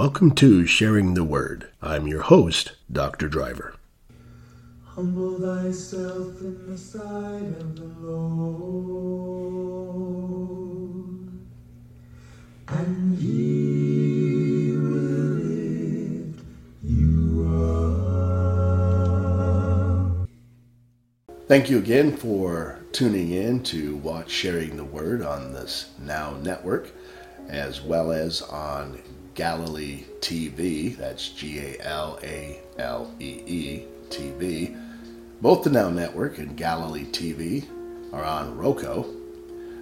Welcome to Sharing the Word. I'm your host, Dr. Driver. Humble thyself in the sight of the Lord, and he will lift you up. Thank you again for tuning in to watch Sharing the Word on this Now Network, as well as on Galilee TV. That's G A L A L E E TV. Both the Now Network and Galilee TV are on Roku,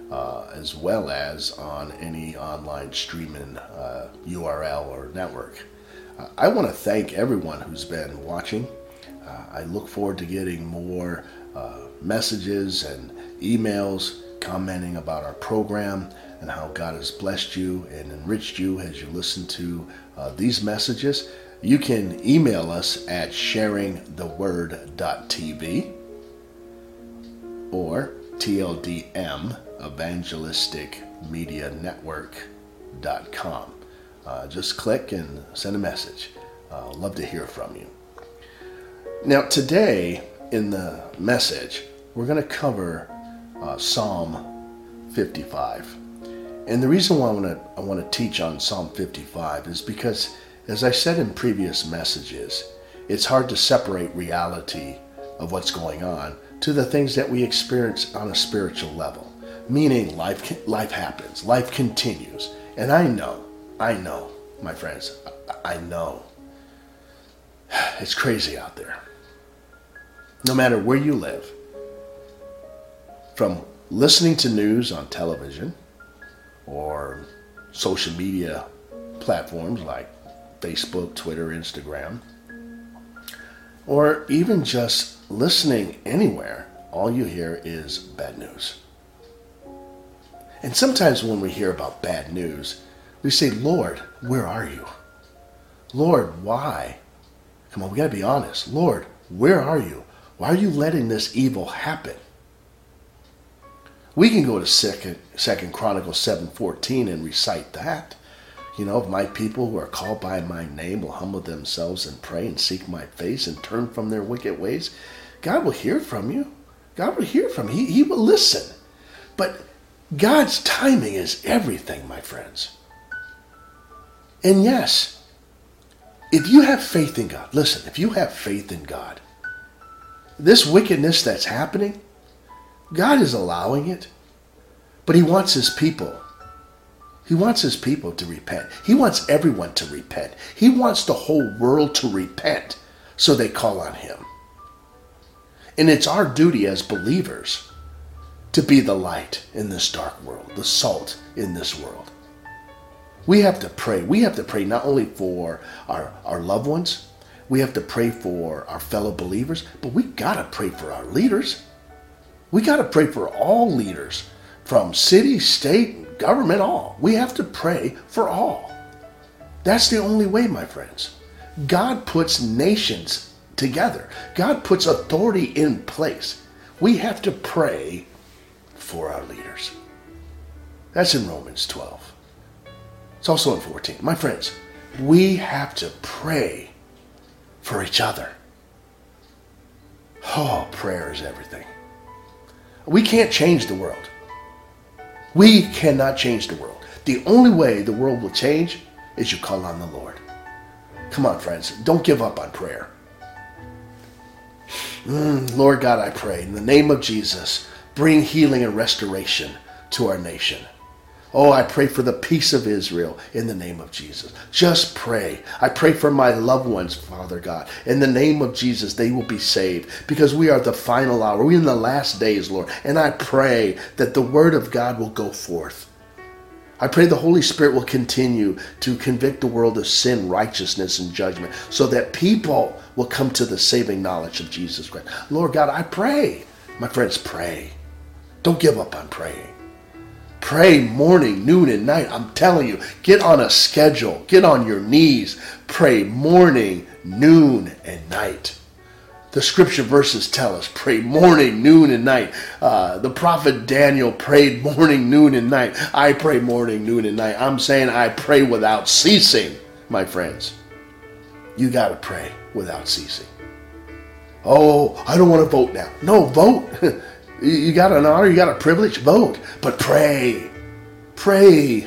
uh, as well as on any online streaming uh, URL or network. Uh, I want to thank everyone who's been watching. Uh, I look forward to getting more uh, messages and emails commenting about our program and how God has blessed you and enriched you as you listen to uh, these messages. You can email us at sharingtheword.tv or TLDM Evangelistic Media Network.com. Uh, just click and send a message. Uh, love to hear from you. Now, today in the message, we're going to cover uh, Psalm 55. And the reason why I want to I want to teach on Psalm 55 is because, as I said in previous messages, it's hard to separate reality of what's going on to the things that we experience on a spiritual level. Meaning, life life happens, life continues, and I know, I know, my friends, I know, it's crazy out there. No matter where you live, from listening to news on television or social media platforms like Facebook, Twitter, Instagram, or even just listening anywhere, all you hear is bad news. And sometimes when we hear about bad news, we say, Lord, where are you? Lord, why? Come on, we got to be honest. Lord, where are you? Why are you letting this evil happen? We can go to Second Second Chronicles seven fourteen and recite that. You know, if my people who are called by my name will humble themselves and pray and seek my face and turn from their wicked ways, God will hear from you. God will hear from you. He, he will listen. But God's timing is everything, my friends. And yes, if you have faith in God, listen, if you have faith in God, this wickedness that's happening, God is allowing it, but He wants His people. He wants His people to repent. He wants everyone to repent. He wants the whole world to repent so they call on Him. And it's our duty as believers to be the light in this dark world, the salt in this world. We have to pray. We have to pray not only for our, our loved ones, we have to pray for our fellow believers, but we got to pray for our leaders. We got to pray for all leaders from city, state, government, all. We have to pray for all. That's the only way, my friends. God puts nations together, God puts authority in place. We have to pray for our leaders. That's in Romans 12. It's also in 14. My friends, we have to pray for each other. Oh, prayer is everything. We can't change the world. We cannot change the world. The only way the world will change is you call on the Lord. Come on, friends. Don't give up on prayer. Mm, Lord God, I pray in the name of Jesus, bring healing and restoration to our nation. Oh, I pray for the peace of Israel in the name of Jesus. Just pray. I pray for my loved ones, Father God. In the name of Jesus, they will be saved because we are the final hour. We're in the last days, Lord. And I pray that the word of God will go forth. I pray the Holy Spirit will continue to convict the world of sin, righteousness, and judgment so that people will come to the saving knowledge of Jesus Christ. Lord God, I pray. My friends, pray. Don't give up on praying. Pray morning, noon, and night. I'm telling you, get on a schedule. Get on your knees. Pray morning, noon, and night. The scripture verses tell us pray morning, noon, and night. Uh, the prophet Daniel prayed morning, noon, and night. I pray morning, noon, and night. I'm saying I pray without ceasing. my friends, you got to pray without ceasing. Oh, I don't want to vote now. No, vote. you got an honor, you got a privilege, vote. But pray. Pray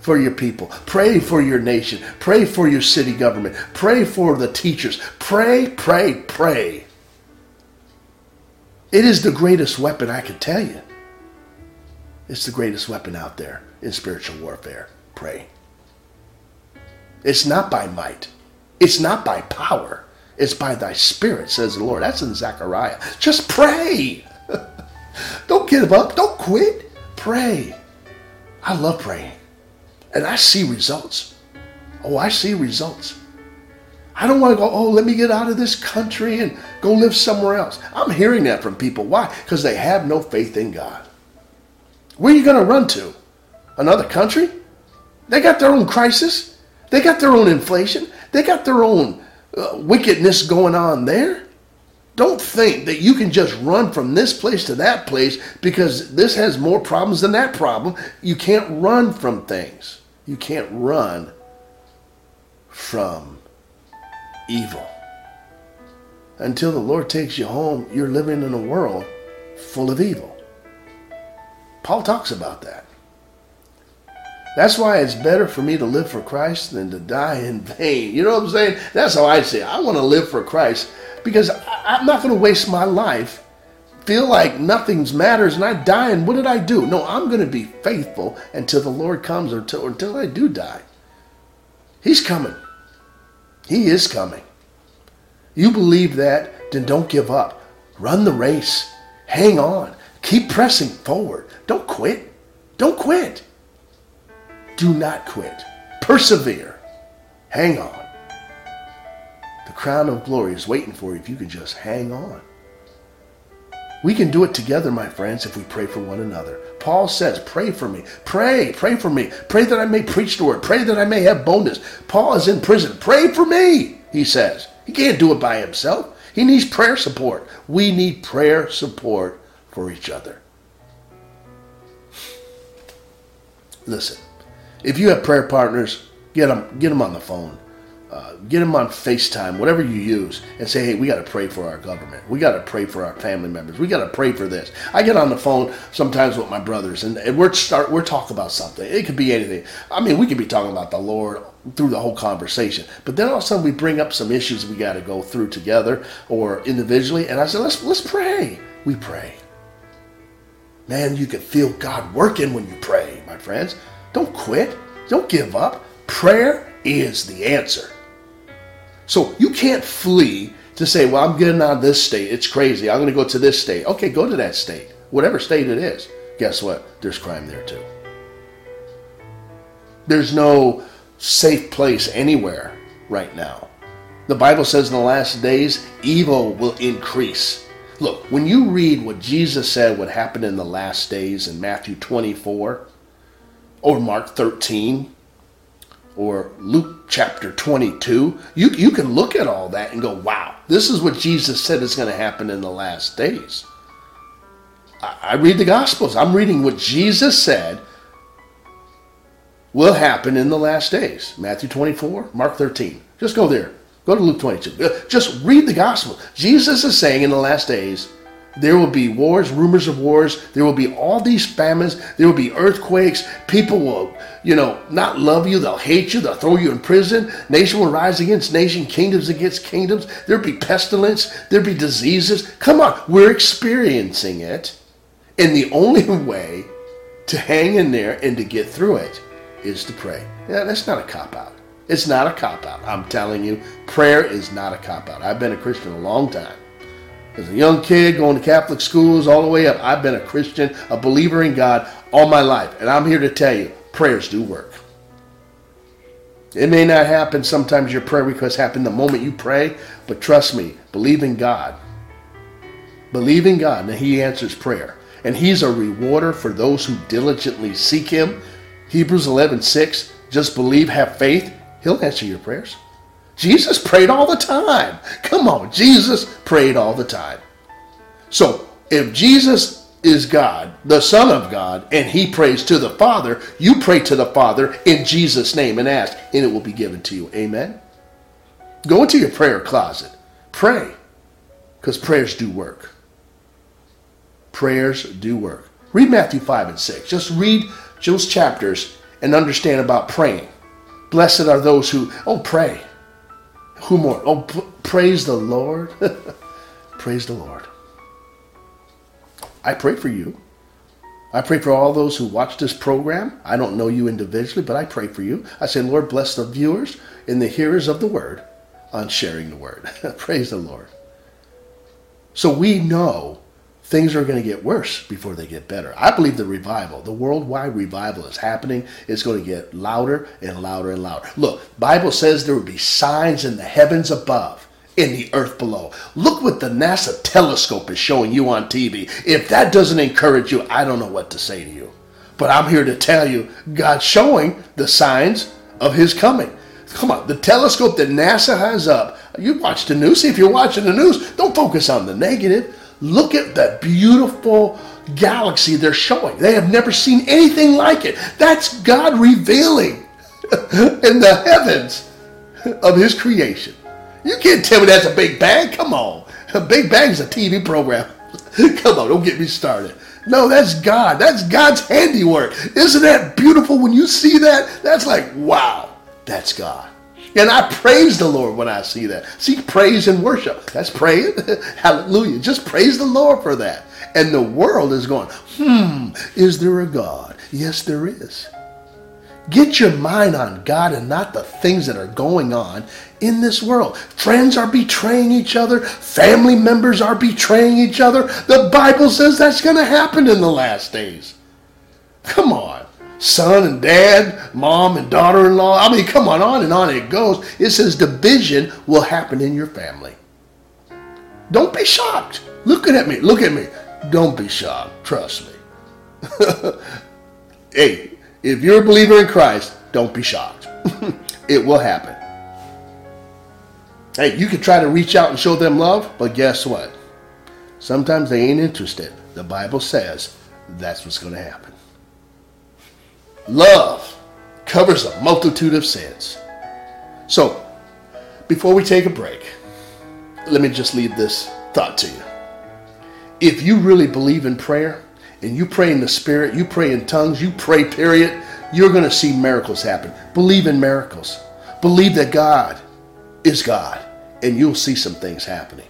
for your people. Pray for your nation. Pray for your city government. Pray for the teachers. Pray, pray, pray. It is the greatest weapon I can tell you. It's the greatest weapon out there in spiritual warfare. Pray. It's not by might. It's not by power. It's by thy spirit, says the Lord. That's in Zechariah. Just pray. Don't give up. Don't quit. Pray. I love praying. And I see results. Oh, I see results. I don't want to go, oh, let me get out of this country and go live somewhere else. I'm hearing that from people. Why? Because they have no faith in God. Where are you going to run to? Another country? They got their own crisis. They got their own inflation. They got their own uh, wickedness going on there. Don't think that you can just run from this place to that place because this has more problems than that problem. You can't run from things. You can't run from evil. Until the Lord takes you home, you're living in a world full of evil. Paul talks about that. That's why it's better for me to live for Christ than to die in vain. You know what I'm saying? That's how I say it. I want to live for Christ because I'm not going to waste my life, feel like nothing's matters, and I die, and what did I do? No, I'm going to be faithful until the Lord comes or until, or until I do die. He's coming. He is coming. You believe that, then don't give up. Run the race. Hang on. Keep pressing forward. Don't quit. Don't quit. Do not quit. Persevere. Hang on. Crown of glory is waiting for you if you can just hang on. We can do it together, my friends, if we pray for one another. Paul says, Pray for me. Pray, pray for me. Pray that I may preach the word. Pray that I may have bonus. Paul is in prison. Pray for me, he says. He can't do it by himself. He needs prayer support. We need prayer support for each other. Listen, if you have prayer partners, get them, get them on the phone. Uh, get them on FaceTime, whatever you use, and say, hey, we got to pray for our government. We got to pray for our family members. We got to pray for this. I get on the phone sometimes with my brothers, and, and we're start we're talking about something. It could be anything. I mean, we could be talking about the Lord through the whole conversation, but then all of a sudden we bring up some issues we got to go through together or individually, and I said, let's let's pray. We pray. Man, you can feel God working when you pray, my friends. Don't quit. Don't give up. Prayer is the answer. So you can't flee to say, well, I'm getting out of this state. It's crazy. I'm going to go to this state. Okay, go to that state, whatever state it is. Guess what? There's crime there too. There's no safe place anywhere right now. The Bible says in the last days, evil will increase. Look, when you read what Jesus said would happen in the last days in Matthew 24 or Mark 13, or Luke chapter 22, you, you can look at all that and go, wow, this is what Jesus said is going to happen in the last days. I, I read the Gospels. I'm reading what Jesus said will happen in the last days. Matthew 24, Mark 13. Just go there. Go to Luke 22. Uh, just read the Gospel. Jesus is saying in the last days, there will be wars, rumors of wars. There will be all these famines. There will be earthquakes. People will, you know, not love you. They'll hate you. They'll throw you in prison. Nation will rise against nation, kingdoms against kingdoms. There'll be pestilence. There'll be diseases. Come on, we're experiencing it. And the only way to hang in there and to get through it is to pray. Yeah, that's not a cop out. It's not a cop out. I'm telling you, prayer is not a cop out. I've been a Christian a long time. As a young kid going to Catholic schools all the way up, I've been a Christian, a believer in God all my life. And I'm here to tell you, prayers do work. It may not happen. Sometimes your prayer requests happen the moment you pray, but trust me, believe in God. Believe in God, and He answers prayer. And He's a rewarder for those who diligently seek Him. Hebrews 11 6, just believe, have faith, He'll answer your prayers. Jesus prayed all the time. Come on, Jesus prayed all the time. So if Jesus is God, the Son of God, and he prays to the Father, you pray to the Father in Jesus' name and ask, and it will be given to you. Amen? Go into your prayer closet. Pray, because prayers do work. Prayers do work. Read Matthew 5 and 6. Just read those chapters and understand about praying. Blessed are those who, oh, pray. Who more? Oh, p- praise the Lord. praise the Lord. I pray for you. I pray for all those who watch this program. I don't know you individually, but I pray for you. I say, Lord, bless the viewers and the hearers of the word on sharing the word. praise the Lord. So we know things are going to get worse before they get better. I believe the revival, the worldwide revival is happening. It's going to get louder and louder and louder. Look, Bible says there will be signs in the heavens above, in the earth below. Look what the NASA telescope is showing you on TV. If that doesn't encourage you, I don't know what to say to you. But I'm here to tell you God's showing the signs of his coming. Come on, the telescope that NASA has up, you watch the news. See, if you're watching the news, don't focus on the negative. Look at that beautiful galaxy they're showing. They have never seen anything like it. That's God revealing in the heavens of His creation. You can't tell me that's a Big Bang. Come on. A Big Bang is a TV program. Come on, don't get me started. No, that's God. That's God's handiwork. Isn't that beautiful when you see that? That's like, wow, that's God. And I praise the Lord when I see that. See, praise and worship. That's praying. Hallelujah. Just praise the Lord for that. And the world is going, hmm, is there a God? Yes, there is. Get your mind on God and not the things that are going on in this world. Friends are betraying each other, family members are betraying each other. The Bible says that's going to happen in the last days. Come on son and dad, mom and daughter in law. I mean, come on, on and on it goes. It says division will happen in your family. Don't be shocked. Looking at me, look at me. Don't be shocked. Trust me. hey, if you're a believer in Christ, don't be shocked. it will happen. Hey, you can try to reach out and show them love, but guess what? Sometimes they ain't interested. The Bible says that's what's going to happen. Love covers a multitude of sins. So, before we take a break, let me just leave this thought to you. If you really believe in prayer and you pray in the Spirit, you pray in tongues, you pray, period, you're going to see miracles happen. Believe in miracles. Believe that God is God, and you'll see some things happening.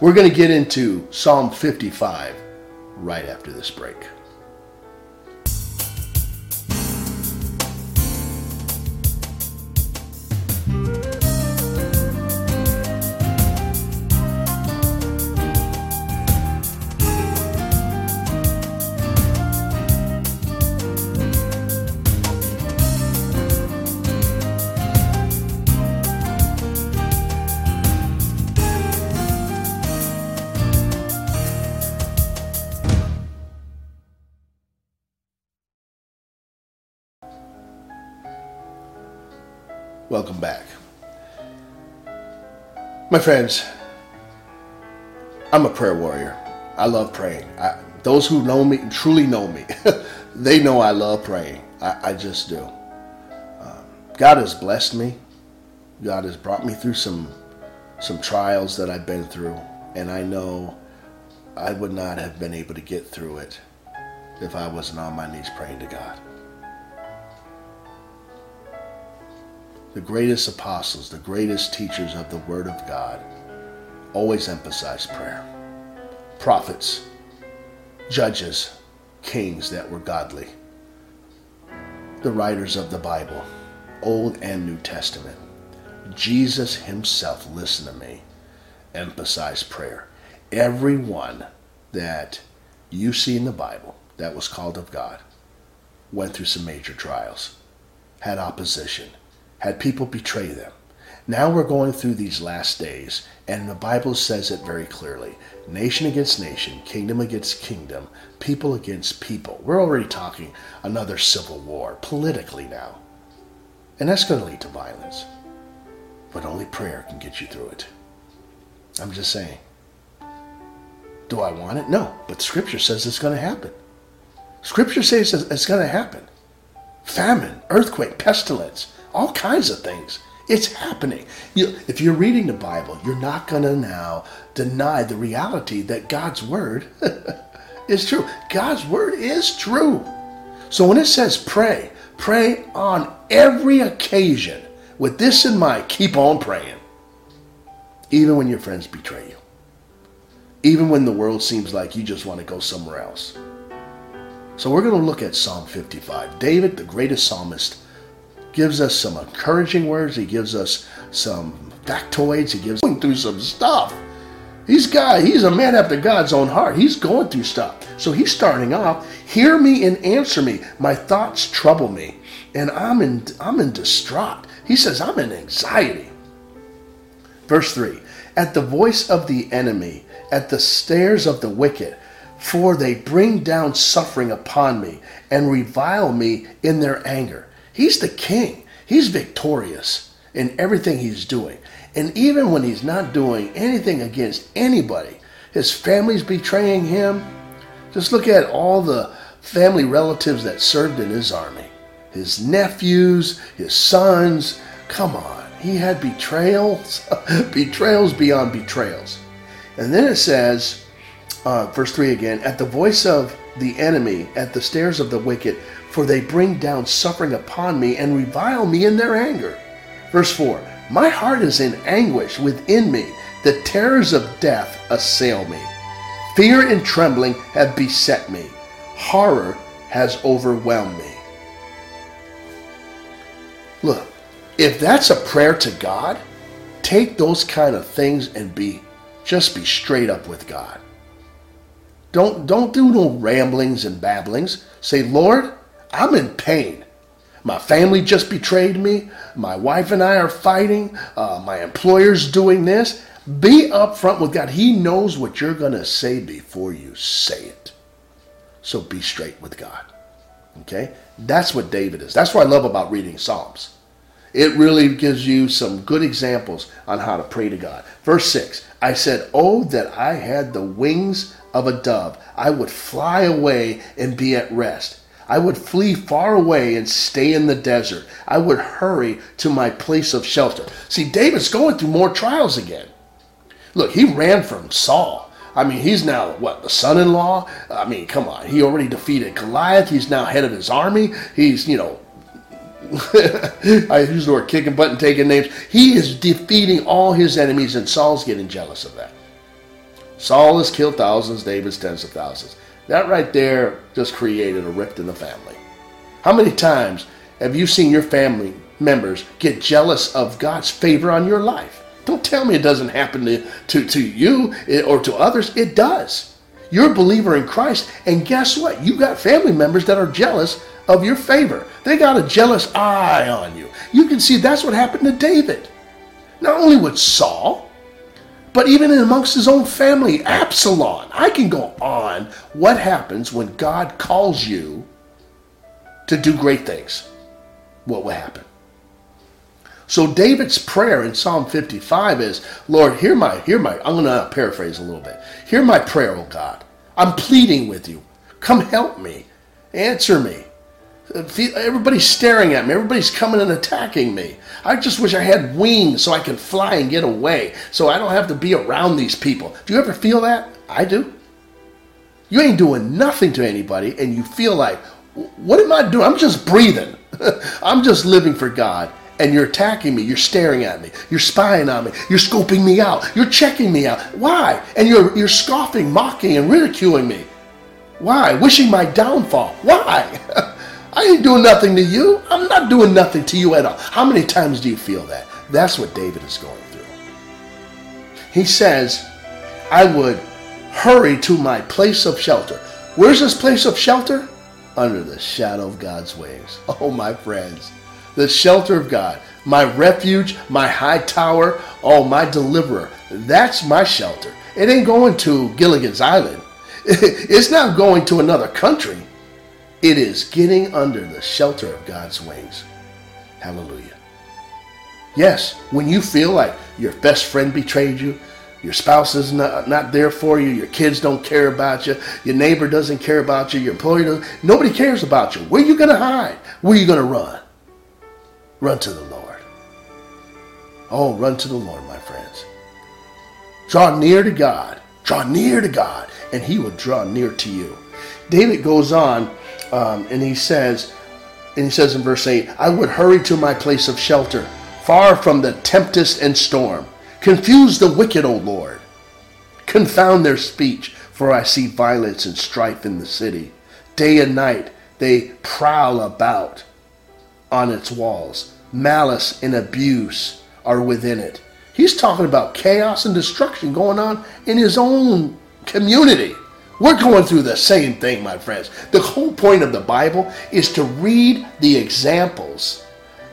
We're going to get into Psalm 55 right after this break. Welcome back. My friends, I'm a prayer warrior. I love praying. I, those who know me, truly know me, they know I love praying. I, I just do. Um, God has blessed me. God has brought me through some some trials that I've been through, and I know I would not have been able to get through it if I wasn't on my knees praying to God. The greatest apostles, the greatest teachers of the Word of God, always emphasized prayer. Prophets, judges, kings that were godly, the writers of the Bible, Old and New Testament, Jesus himself, listen to me, emphasized prayer. Everyone that you see in the Bible that was called of God went through some major trials, had opposition had people betray them. Now we're going through these last days, and the Bible says it very clearly nation against nation, kingdom against kingdom, people against people. We're already talking another civil war politically now. And that's going to lead to violence. But only prayer can get you through it. I'm just saying. Do I want it? No. But Scripture says it's going to happen. Scripture says it's going to happen. Famine, earthquake, pestilence, all kinds of things. It's happening. You, if you're reading the Bible, you're not going to now deny the reality that God's Word is true. God's Word is true. So when it says pray, pray on every occasion. With this in mind, keep on praying. Even when your friends betray you. Even when the world seems like you just want to go somewhere else. So we're going to look at Psalm 55. David, the greatest psalmist, gives us some encouraging words. He gives us some factoids. He gives going through some stuff. He's guy. He's a man after God's own heart. He's going through stuff. So he's starting off. Hear me and answer me. My thoughts trouble me, and I'm in I'm in distraught. He says I'm in anxiety. Verse three. At the voice of the enemy, at the stares of the wicked, for they bring down suffering upon me and revile me in their anger. He's the king. He's victorious in everything he's doing. And even when he's not doing anything against anybody, his family's betraying him. Just look at all the family relatives that served in his army his nephews, his sons. Come on. He had betrayals, betrayals beyond betrayals. And then it says, uh, verse 3 again, at the voice of the enemy, at the stares of the wicked, for they bring down suffering upon me and revile me in their anger. Verse 4 My heart is in anguish within me. The terrors of death assail me. Fear and trembling have beset me. Horror has overwhelmed me. Look, if that's a prayer to God, take those kind of things and be just be straight up with God. Don't don't do no ramblings and babblings. Say, Lord, I'm in pain. My family just betrayed me. My wife and I are fighting. Uh, my employer's doing this. Be upfront with God. He knows what you're going to say before you say it. So be straight with God. Okay? That's what David is. That's what I love about reading Psalms. It really gives you some good examples on how to pray to God. Verse 6 I said, Oh, that I had the wings of a dove. I would fly away and be at rest. I would flee far away and stay in the desert. I would hurry to my place of shelter. See, David's going through more trials again. Look, he ran from Saul. I mean, he's now, what, the son in law? I mean, come on. He already defeated Goliath. He's now head of his army. He's, you know, I use the word kicking butt and taking names. He is defeating all his enemies, and Saul's getting jealous of that. Saul has killed thousands, David's tens of thousands. That right there just created a rift in the family. How many times have you seen your family members get jealous of God's favor on your life? Don't tell me it doesn't happen to, to, to you eh, or to others. It does. You're a believer in Christ, and guess what? You got family members that are jealous of your favor. They got a jealous eye on you. You can see that's what happened to David. Not only with Saul, but even amongst his own family, Absalom. I can go on what happens when God calls you to do great things. What will happen? So David's prayer in Psalm 55 is, Lord, hear my, hear my, I'm going to paraphrase a little bit. Hear my prayer, O God. I'm pleading with you. Come help me. Answer me. Everybody's staring at me. Everybody's coming and attacking me. I just wish I had wings so I could fly and get away, so I don't have to be around these people. Do you ever feel that? I do. You ain't doing nothing to anybody, and you feel like, what am I doing? I'm just breathing. I'm just living for God. And you're attacking me. You're staring at me. You're spying on me. You're scoping me out. You're checking me out. Why? And you're, you're scoffing, mocking, and ridiculing me. Why? Wishing my downfall. Why? I ain't doing nothing to you. I'm not doing nothing to you at all. How many times do you feel that? That's what David is going through. He says, I would hurry to my place of shelter. Where's this place of shelter? Under the shadow of God's wings. Oh, my friends, the shelter of God, my refuge, my high tower, oh, my deliverer. That's my shelter. It ain't going to Gilligan's Island. It's not going to another country. It is getting under the shelter of God's wings. Hallelujah. Yes, when you feel like your best friend betrayed you, Your spouse is not, not there for you. Your kids don't care about you. Your neighbor doesn't care about you. Your employer doesn't. Nobody cares about you. Where are you going to hide? Where are you going to run? Run to the Lord. Oh, run to the Lord, my friends. Draw near to God. Draw near to God, and He will draw near to you. David goes on, um, and he says, and he says in verse 8, I would hurry to my place of shelter, far from the tempest and storm. Confuse the wicked, O Lord. Confound their speech, for I see violence and strife in the city. Day and night they prowl about on its walls. Malice and abuse are within it. He's talking about chaos and destruction going on in his own community. We're going through the same thing, my friends. The whole point of the Bible is to read the examples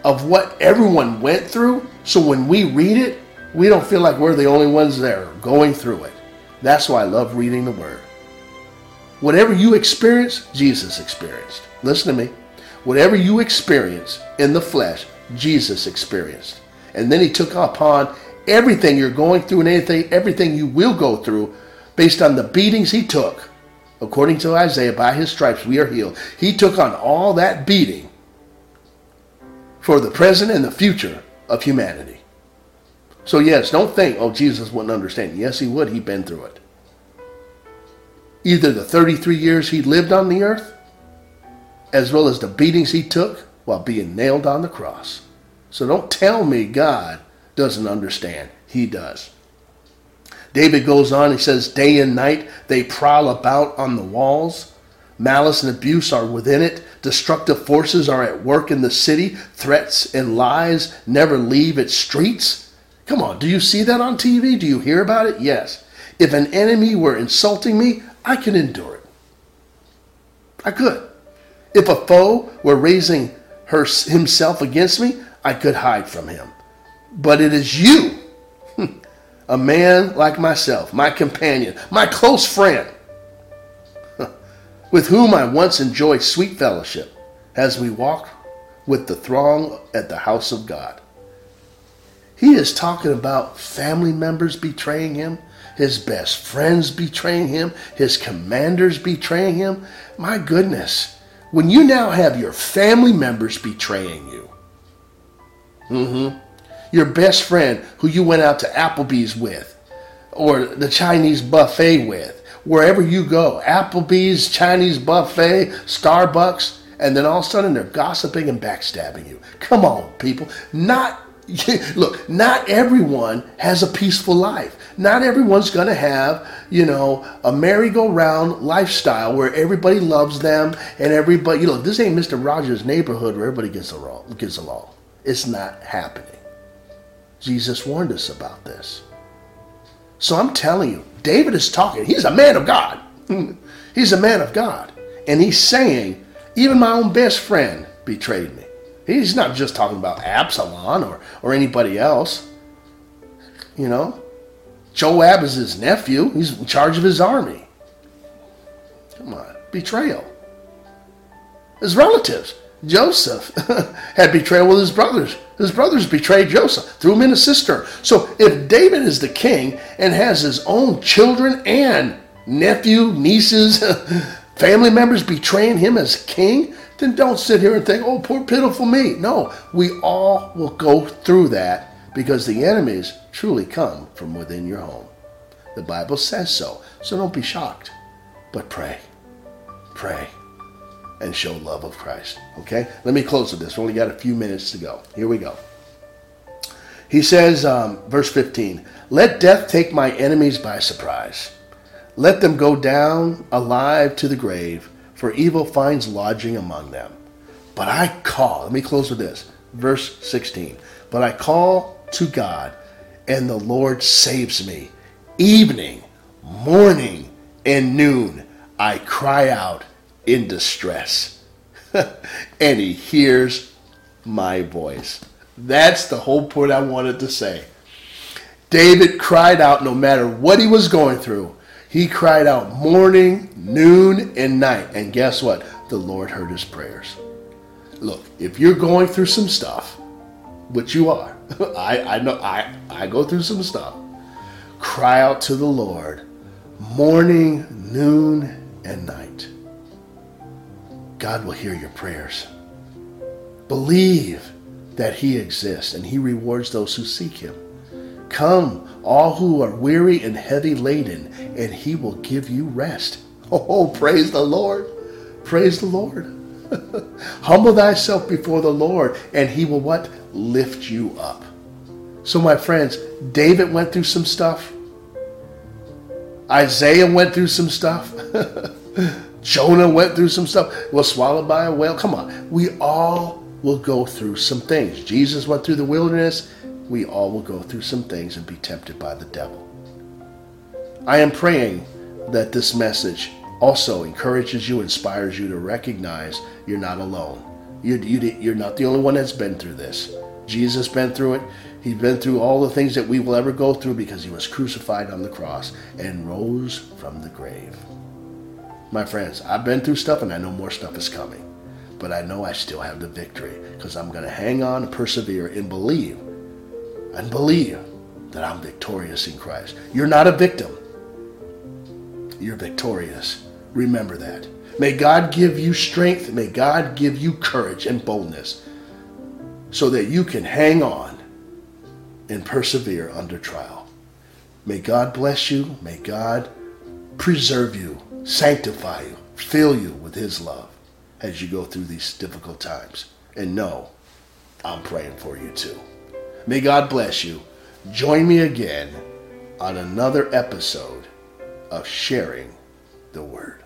of what everyone went through so when we read it, we don't feel like we're the only ones there going through it. That's why I love reading the Word. Whatever you experience, Jesus experienced. Listen to me. Whatever you experience in the flesh, Jesus experienced. And then he took upon everything you're going through and anything, everything you will go through based on the beatings he took. According to Isaiah, by his stripes we are healed. He took on all that beating for the present and the future of humanity. So, yes, don't think, oh, Jesus wouldn't understand. Yes, he would. He'd been through it. Either the 33 years he lived on the earth, as well as the beatings he took while being nailed on the cross. So don't tell me God doesn't understand. He does. David goes on, he says, Day and night they prowl about on the walls. Malice and abuse are within it. Destructive forces are at work in the city. Threats and lies never leave its streets. Come on, do you see that on TV? Do you hear about it? Yes. If an enemy were insulting me, I could endure it. I could. If a foe were raising her, himself against me, I could hide from him. But it is you, a man like myself, my companion, my close friend, with whom I once enjoyed sweet fellowship as we walked with the throng at the house of God. He is talking about family members betraying him, his best friends betraying him, his commanders betraying him. My goodness, when you now have your family members betraying you, mm-hmm, your best friend who you went out to Applebee's with, or the Chinese buffet with, wherever you go, Applebee's, Chinese buffet, Starbucks, and then all of a sudden they're gossiping and backstabbing you. Come on, people. Not look, not everyone has a peaceful life. Not everyone's going to have, you know, a merry-go-round lifestyle where everybody loves them and everybody, you know, this ain't Mr. Rogers' neighborhood where everybody gets along. Gets along. It's not happening. Jesus warned us about this. So I'm telling you, David is talking. He's a man of God. he's a man of God. And he's saying, even my own best friend betrayed me. He's not just talking about Absalom or, or anybody else. You know, Joab is his nephew. He's in charge of his army. Come on, betrayal. His relatives. Joseph had betrayal with his brothers. His brothers betrayed Joseph, threw him in a cistern. So if David is the king and has his own children and nephew, nieces, family members betraying him as king, then don't sit here and think, oh, poor pitiful me. No, we all will go through that because the enemies truly come from within your home. The Bible says so. So don't be shocked, but pray. Pray and show love of Christ. Okay? Let me close with this. We only got a few minutes to go. Here we go. He says, um, verse 15, Let death take my enemies by surprise. Let them go down alive to the grave for evil finds lodging among them. But I call, let me close with this, verse 16. But I call to God, and the Lord saves me. Evening, morning, and noon, I cry out in distress. and he hears my voice. That's the whole point I wanted to say. David cried out no matter what he was going through. He cried out morning, noon, and night. And guess what? The Lord heard his prayers. Look, if you're going through some stuff, which you are, I, I know I, I go through some stuff. Cry out to the Lord morning, noon, and night. God will hear your prayers. Believe that He exists and He rewards those who seek Him. Come, all who are weary and heavy laden, and He will give you rest. Oh, praise the Lord! Praise the Lord! Humble thyself before the Lord, and He will what? Lift you up. So, my friends, David went through some stuff. Isaiah went through some stuff. Jonah went through some stuff. Was swallowed by a whale. Come on. We all will go through some things. Jesus went through the wilderness. We all will go through some things and be tempted by the devil. I am praying that this message also encourages you, inspires you to recognize you're not alone. You're, you, are not the only one that's been through this. Jesus been through it. He's been through all the things that we will ever go through because he was crucified on the cross and rose from the grave. My friends, I've been through stuff and I know more stuff is coming. But I know I still have the victory because I'm going to hang on persevere and believe and believe that I'm victorious in Christ. You're not a victim. You're victorious. Remember that. May God give you strength. May God give you courage and boldness so that you can hang on and persevere under trial. May God bless you. May God preserve you, sanctify you, fill you with His love as you go through these difficult times. And know I'm praying for you too. May God bless you. Join me again on another episode of Sharing the Word.